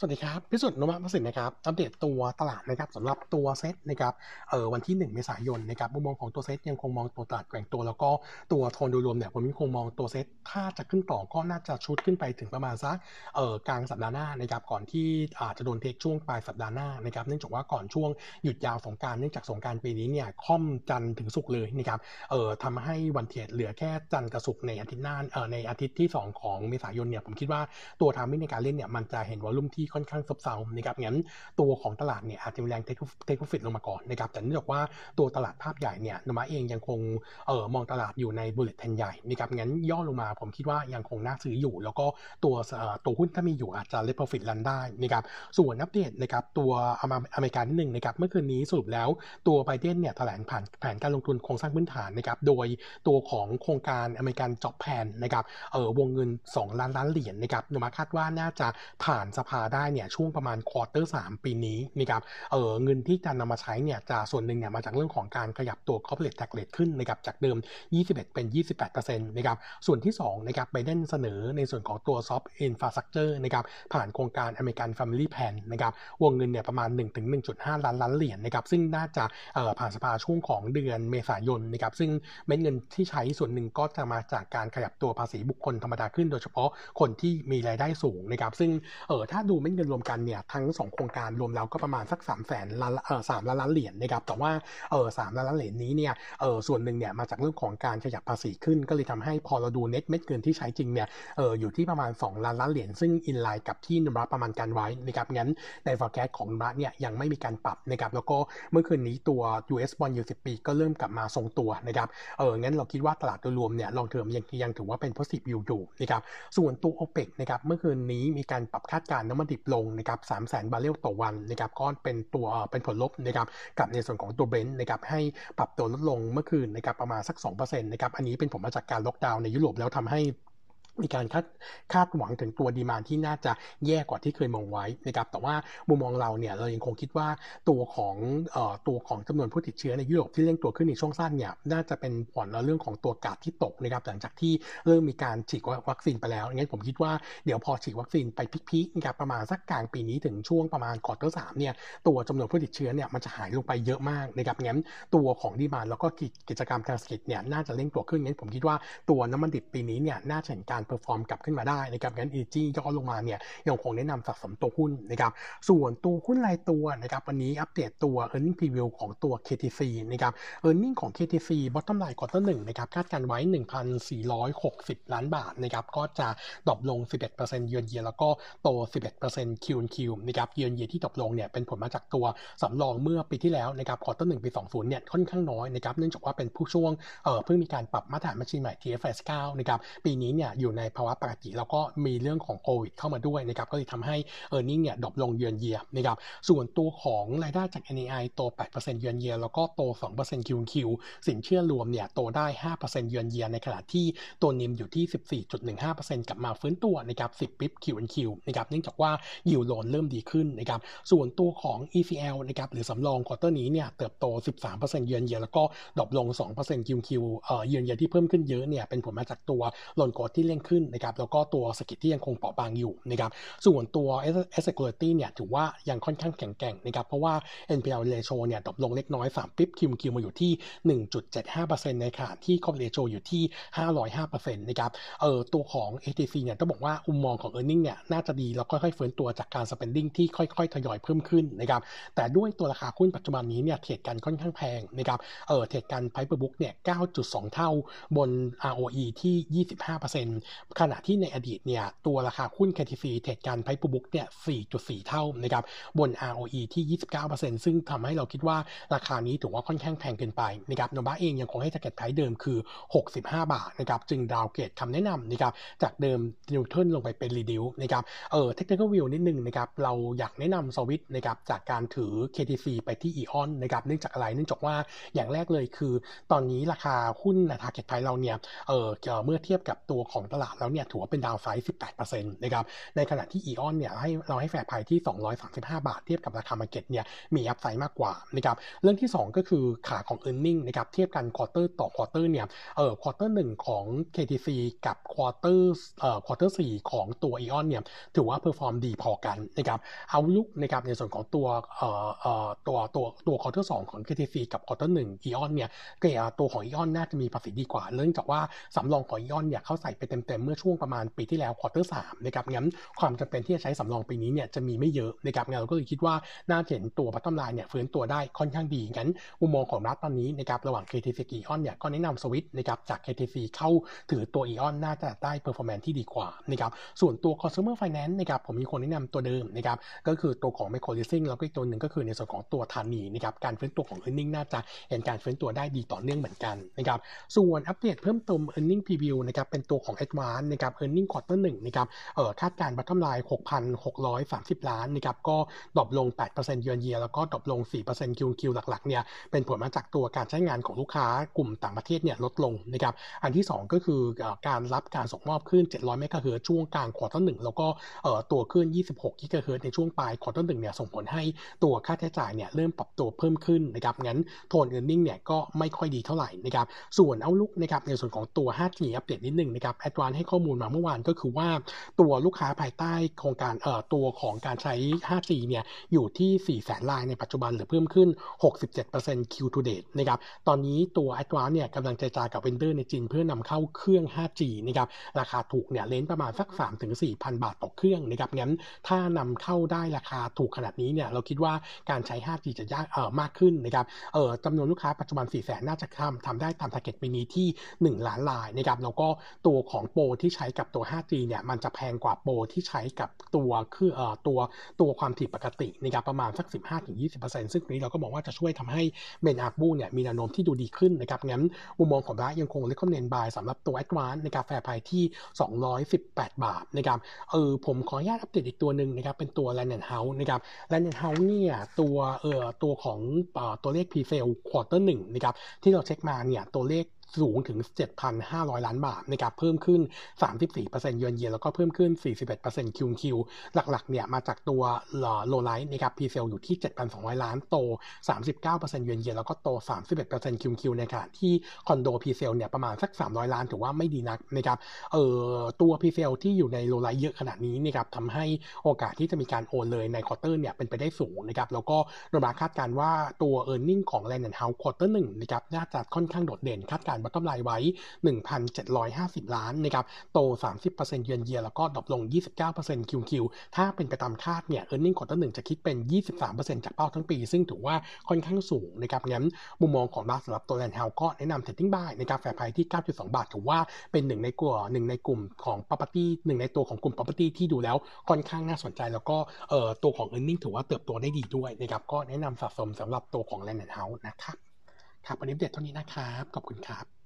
สวัสดีครับ พิสุทธิ์นมะประสิทธิ์นะครับ อัปเดตตัวตลาดนะครับสำหรับตัวเซ็ตนะครับ เออวันที่ 1 เมษายนนะครับ มุมมองของตัวเซ็ตยังคงมองตัวตลาดแกว่งตัว แล้วก็ตัวโทนโดยรวมเนี่ยผมยังคงมองตัวเซ็ตถ้าจะขึ้นต่อก็น่าจะชุดขึ้นไปถึงประมาณสัก เออกลางสัปดาห์หน้านะครับ ก่อนที่อาจจะโดน take ช่วงปลายสัปดาห์หน้านะครับ เนื่องจากว่าก่อนช่วงหยุดยาวสงกรานต์เนื่องจากสงกรานต์ปีนี้เนี่ยคร่อมจันทร์ถึงศุกร์เลยนะครับ เออทำให้วัน trade เหลือแค่จันทร์กับศุกร์ในอาทิตย์หน้า เออในอาทิตย์ที่ 2 ของเมษายนเนี่ยผมคิดว่าตัว timing ในการเล่นเนี่ยมันจะเห็น volume ที่ค่อนข้างซบเซานะครับงั้นตัวของตลาดเนี่ยอาจจะมีแรง take take profit ลงมาก่อนนะครับแต่เนื่องจากว่าตัวตลาดภาพใหญ่เนี่ย Nomura เองยังคงเอ่อมองตลาดอยู่ใน bullish trend ใหญ่นะครับงั้นย่อลงมาผมคิดว่ายังคงน่าซื้ออยู่ แล้วก็ตัวตัวหุ้นถ้ามีอยู่อาจจะ let profit run ได้นะครับส่วนอัปเดตนะครับตัวอเมริกานิดหนึ่งนะครับเมื่อคืนนี้สรุปแล้วตัวไบเดนเนี่ยแถลงผ่านแผนการลงทุนโครงสร้างพื้นฐานนะครับโดยตัวของโครงการ American Jobs Plan นะครับเออวงเงิน 2 ล้านล้านเหรียญนะครับ Nomura คาดว่าน่าจะผ่านสภาได้เนี่ยช่วงประมาณ quarter สามปีนี้นะครับเออเงินที่จะนำมาใช้เนี่ยจะส่วนหนึ่งเนี่ยมาจากเรื่องของการขยับตัว corporate tax rate ขึ้นนะครับจากเดิม 21 เป็น 28%นะครับส่วนที่2นะครับไบเดนเสนอในส่วนของตัว soft infrastructure นะครับผ่านโครงการ American Family Plan นะครับวงเงินเนี่ยประมาณ 1-1.5 ล้านล้านเหรียญนะครับซึ่งน่าจะเออผ่านสภาช่วงของเดือนเมษายนนะครับซึ่งเม็ดเงินที่ใช้ส่วนหนึ่งก็จะมาจากการขยับตัวภาษีบุคคลธรรมดาขึ้น โดยเฉพาะคนที่มีรายได้สูงนะครับซึ่งเออถ้าดูเม็ดเงินรวมกันเนี่ยทั้ง 2 โครงการรวมแล้วก็ประมาณสัก3 0 0แสนล้านเออสามล้านล้านเหรียญนะครับแต่ว่าเออสามล้านล้านเหรียญนี้เนี่ยเออส่วนหนึ่งเนี่ยมาจากเรื่องของการขยับภาษีขึ้น ก็เลยทำให้พอเราดูเน็ตเม็ดเงินที่ใช้จริงเนี่ยเอออยู่ที่ประมาณ 2 ล้านล้านเหรียญซึ่งอินไลน์กับที่นุมระประมาณการไว้นะครับงั้นใน forecast ของ Nomura เนี่ยยังไม่มีการปรับนะครับแล้วก็เมื่อคืนนี้ตัว US bond yield 10ปี ก็เริ่มกลับมาทรงตัวนะครับเอองั้นเราคิดว่าตลาดโดยรวมเนี่ย long term ยังยังถือว่าเป็น positive อยู่นะครับส่วนตัว OPEC นะครับเมื่อคืนนี้มีการปรับคาดการณ์น้ำมันดิบลงนะครับ3 0 0 0 0 0บาร์เรลต่อวันนะครับก็เป็นตัวเป็นผลลบนะครับกับในส่วนของตัว Brent นะครับให้ปรับตัวลดลงเมื่อคืนนะครับประมาณสัก2%นะครับอันนี้เป็นผลมาจากการล็อกดาวน์ในยุโรปแล้วทำให้ มีการคาดคาดหวังถึงตัว demand ที่น่าจะแย่กว่าที่เคยมองไว้นะครับแต่ว่ามุมมองเราเนี่ยเรายังคงคิดว่าตัวของเอ่อตัวของจำนวนผู้ติดเชื้อในยุโรปที่เร่งตัวขึ้นในช่วงสั้นเนี่ยน่าจะเป็นผลเรื่องของตัวการ์ดที่ตกนะครับหลังจากที่เริ่มมีการฉีดวัคซีนไปแล้วงั้นผมคิดว่าเดี๋ยวพอฉีดวัคซีนไป peak ๆนะครับประมาณสักกลางปีนี้ถึงช่วงประมาณ quarter สามเนี่ยตัวจำนวนผู้ติดเชื้อเนี่ยมันจะหายลงไปเยอะมากนะครับงั้นตัวของ demand แล้วก็กิจกรรมทางเศรษฐกิจเนี่ยน่าจะเร่งตัวขึ้นงั้นผมคิดว่าตัวน้ำมันดิบปีนี้เนี่ยน่าจะเห็นการ perform กลับขึ้นมาได้นะครับงั้น e จีย่อลงมาเนี่ยยังคงแนะนำสะสมตัวหุ้นนะครับส่วนตัวหุ้นรายตัวนะครับวันนี้อัปเดตตัว e a r n i n g preview ของตัว KTC นะครับ earning ของ KTC bottom line quarter 1นะครับคาดการณ์ไว้ 1,460 ล้านบาทนะครับก็จะ drop ลง 11% year on year แล้วก็โต 11% Q on Q นะครับ year on year ที่ drop ลงเนี่ยเป็นผลมาจากตัวสำรองเมื่อปีที่แล้วนะครับ quarter 1ปี20เนี่ยค่อนข้างน้อยนะครับเนื่องจากว่าเป็นผู้ช่วงเอ่อเพิ่งมีการปรับมาตรฐานบัญชีใหม่ TFS 9นะครับปีนี้เนี่ยอยู่ในในภาวะปกติ แล้วก็มีเรื่องของโควิดเข้ามาด้วยนะครับก็เลยทำให้ e a r n i n g เนี่ยดรอปลงเยือนเยียนะครับส่วนตัวของรายได้จาก NAI โต 8%เยือนเยียแล้วก็โต 2% Q Q สินเชื่อรวมเนี่ยโตได้ 5%เยือนเยียในขณะที่ตัวนิมอยู่ที่ 14.15%กลับมาฟื้นตัวนะครับ10ปิ๊บ Q Q นะครับเนื่องจากว่า yield loan เริ่มดีขึ้นนะครับส่วนตัวของ ECL นะครับหรือสำรอง quarter นี้เนี่ยเติบโต 13%เยือนเยียแล้วก็ drop ลง2% Q Q เอ่อเยือนเยียที่เพิ่มขึ้นเยอะเนี่ยเป็นผลมาจากตัว loan growth ที่เร่งขึ้นนะครับแล้วก็ตัวสกิลที่ยังคงเปราะบางอยู่นะครับส่วนตัว asset quality เนี่ยถือว่ายังค่อนข้างแข็งแกร่งนะครับเพราะว่า NPL ratio เนี่ยตกลงเล็กน้อย3 bip Q Q มาอยู่ที่ 1.75%ในขณะที่ cover ratio อยู่ที่ 505%นะครับเออตัวของ ATC เนี่ยต้องบอกว่าอุมมองของ earning เนี่ยน่าจะดีแล้วค่อยๆฟื้นตัวจากการ spending ที่ค่อยๆทยอยเพิ่มขึ้นนะครับแต่ด้วยตัวราคาหุ้นปัจจุบันนี้เนี่ยเทรดกันค่อนข้างแพงนะครับเออเทรดกัน price per book เนี่ย 9.2 เท่าบน ROE ที่ 25%ขณะที่ในอดีตเนี่ยตัวราคาหุ้น KTC เทรดการไพป์บุ๊กเนี่ย 4.4 เท่านะครับบน ROE ที่ 29%ซึ่งทำให้เราคิดว่าราคานี้ถือว่าค่อนข้างแพงเกินไปนะครับโนบ้าเองยังคงให้ t a r g e t price เดิมคือ 65 บาทนะครับจึง downgrade คำแนะนำนะครับจากเดิม neutral ลงไปเป็น reduce นะครับเออ technical view นิดนึงนะครับเราอยากแนะนำสวิตนะครับจากการถือ KTC ไปที่ EON นนะครับเนื่องจากอะไรเนื่องจากว่าอย่างแรกเลยคือ ตอนนี้ราคาหุ้น target price เราเนี่ยเออเมื่อเทียบกับตัวของตลาดแล้วเนี่ยถือว่าเป็น downside 18%นะครับ ในขณะที่อีออนเนี่ยให้เราให้ fair price ที่ 235 บาท เทียบกับราคา market เนี่ยมี upside มากกว่านะครับ เรื่องที่ 2 ก็คือขาของ e a r n i n g นะครับเทียบกัน quarter ต่อ quarter เนี่ยเอ่อ quarter หนึ่งของ KTC กับ quarter เอ่อ quarter สี่ของตัวอีออนเนี่ยถือว่า perform ดีพอกันนะครับ outlook นะครับในส่วนของตัวเอ่อเอ่อตัวตัวตัว quarter สองของ KTC กับ quarter หนึ่งอีออนเนี่ยก็ตัวของอีออนน่าจะมีภาษีดีกว่า เนื่องจากว่าสำรองของอีออนเนี่ยเขาใส่ไปเต็มๆเมื่อช่วงประมาณปีที่แล้ว quarter สามนะครับงั้นความจำเป็นที่จะใช้สำรองปีนี้เนี่ยจะมีไม่เยอะนะครับงั้นเราก็เลยคิดว่าน่าเห็นตัวพัตตอมไลน์เนี่ยฟื้นตัวได้ค่อนข้างดีงั้นมุมมองของรัฐตอนนี้นะครับระหว่าง KTC กับอีออนเนี่ยก็แนะนำสวิตนะครับจาก KTC เข้าถือตัวอีออนน่าจะได้ performance ที่ดีกว่านะครับส่วนตัว consumer finance นะครับผมมีคนแนะนำตัวเดิมนะครับก็คือตัวของ micro leasing แล้วก็อีกตัวหนึ่งก็คือในส่วนของตัวธานีนะครับการฟื้นตัวของ earning น่าจะเห็นการฟื้นตัวได้ดีต่อเนื่องเหมือนกันนะครับส่วนอัปเดตเพิ่มเติม earning preview นะครับเป็นตัวของ advance นะครับ earning quarter 1นะครับเอ่อคาดการณ์ bottom line 6,630 ล้านนะครับก็ drop ลง 8% year on year แล้วก็ drop ลง4% Q Q หลักๆเนี่ยเป็นผลมาจากตัวการใช้งานของลูกค้ากลุ่มต่างประเทศเนี่ยลดลงนะครับอันที่ 2 ก็คือการรับการส่งมอบคลื่น 700 เมกะเฮิรตช่วงกลาง quarter หนึ่งแล้วก็ตัวคลื่น 26 กิกะเฮิรตในช่วงปลาย quarter หนึ่งเนี่ยส่งผลให้ตัวค่าใช้จ่ายเนี่ยเริ่มปรับตัวเพิ่มขึ้นนะครับงั้น tone earning เนี่ยก็ไม่ค่อยดีเท่าไหร่นะครับส่วน outlook นะครับในส่วนของตัว 5G อัปเดตนิดนึงนะครับแอดวานซ์ให้ข้อมูลมาเมื่อวานก็คือว่าตัวลูกค้าภายใต้โครงการเอ่อตัวของการใช้ 5G เนี่ยอยู่ที่ 4 แสนรายในปัจจุบันหรือเพิ่มขึ้น 67% Q to date นะครับตอนนี้ตัว a d v a n c e เนี่ยกำลังเจรจากับเวนเดอร์ในจีนเพื่อนำเข้าเครื่อง 5G นะครับราคาถูกเนี่ยเลนประมาณสัก 3-4,000 บาทต่อเครื่องนะครับงั้นถ้านำเข้าได้ราคาถูกขนาดนี้เนี่ยเราคิดว่าการใช้ 5G จะยากเอ่อมากขึ้นนะครับเอ่อจำนวนลูกค้าปัจจุบัน 4 แสนน่าจะทำทำได้ตาม t a r g e t ปีนี้ที่ 1 ล้านรายนะครับแล้วก็ตัวของโปรที่ใช้กับตัว 5G เนี่ยมันจะแพงกว่าโปรที่ใช้กับตัวคือเอ่อตัวตัวความถี่ปกตินะครับประมาณสัก 15-20%ซึ่งนี้เราก็มองว่าจะช่วยทำให้เบนอาร์บูเนี่ยมีแนวโน้มที่ดูดีขึ้นนะครับงั้นมุมมองของร้ายังคงเลคคอมเนนบายสำหรับตัว Advance ในกาแฟพายที่ 218 บาทนะครับเออผมขออนุญาตอัปเดตอีกตัวหนึ่งนะครับเป็นตัว Land and House นะครับ Land and House เนี่ยตัวเอ่อตัวของตัวเลข Pre-sale Quarter 1นะครับที่เราเช็คมาเนี่ยตัวเลข สูงถึง 7,500 ล้านบาทนะครับเพิ่มขึ้น 34%เยือนเยียแล้วก็เพิ่มขึ้น 41% Q Q หลักๆเนี่ยมาจากตัว low-rise นะครับ presale อยู่ที่ 7,200 ล้านโต 39%เยือนเยียแล้วก็โต 31% Q Q ในขณะที่คอนโด presale เนี่ยประมาณสัก 300 ล้านถือว่าไม่ดีนักนะครับเอ่อตัว presale ที่อยู่ใน low-rise เยอะขนาดนี้นะครับทำให้โอกาสที่จะมีการโอนเลยใน quarter เนี่ยเป็นไปได้สูงนะครับแล้วก็โนบาคาดการณ์ว่าตัว e a r n i n g ของ Land and House quarter หนึ่งนะครับน่าจะค่อนข้างโดดเด่นคาดการณ์บัตกำไรไว้ 1,750 ล้านนะครับ โต 30%เยือนเยียแล้วก็ drop ลง 29% Q Q ถ้าเป็นไปตามคาดเนี่ย earning quarter หนึ่งจะคิดเป็น 23%จากเป้าทั้งปี ซึ่งถือว่าค่อนข้างสูงนะครับ งั้นมุมมองของเราสำหรับตัวแลนด์เฮาก็แนะนำ trading buy ให้ fair price ที่ 9.2 บาทถือว่าเป็นหนึ่งในกลุ่มหนึ่งในกลุ่มของ property หนึ่งในตัวของกลุ่ม property ที่ดูแล้วค่อนข้างน่าสนใจ แล้วก็เอ่อตัวของ e a r n i n g ถือว่าเติบโตได้ดีด้วยนะครับก็แนะนำสะสมสำหรับตัวของ Land and House นะครับ ครับวันนี้เด็ดเท่านี้นะครับ ขอบคุณครับ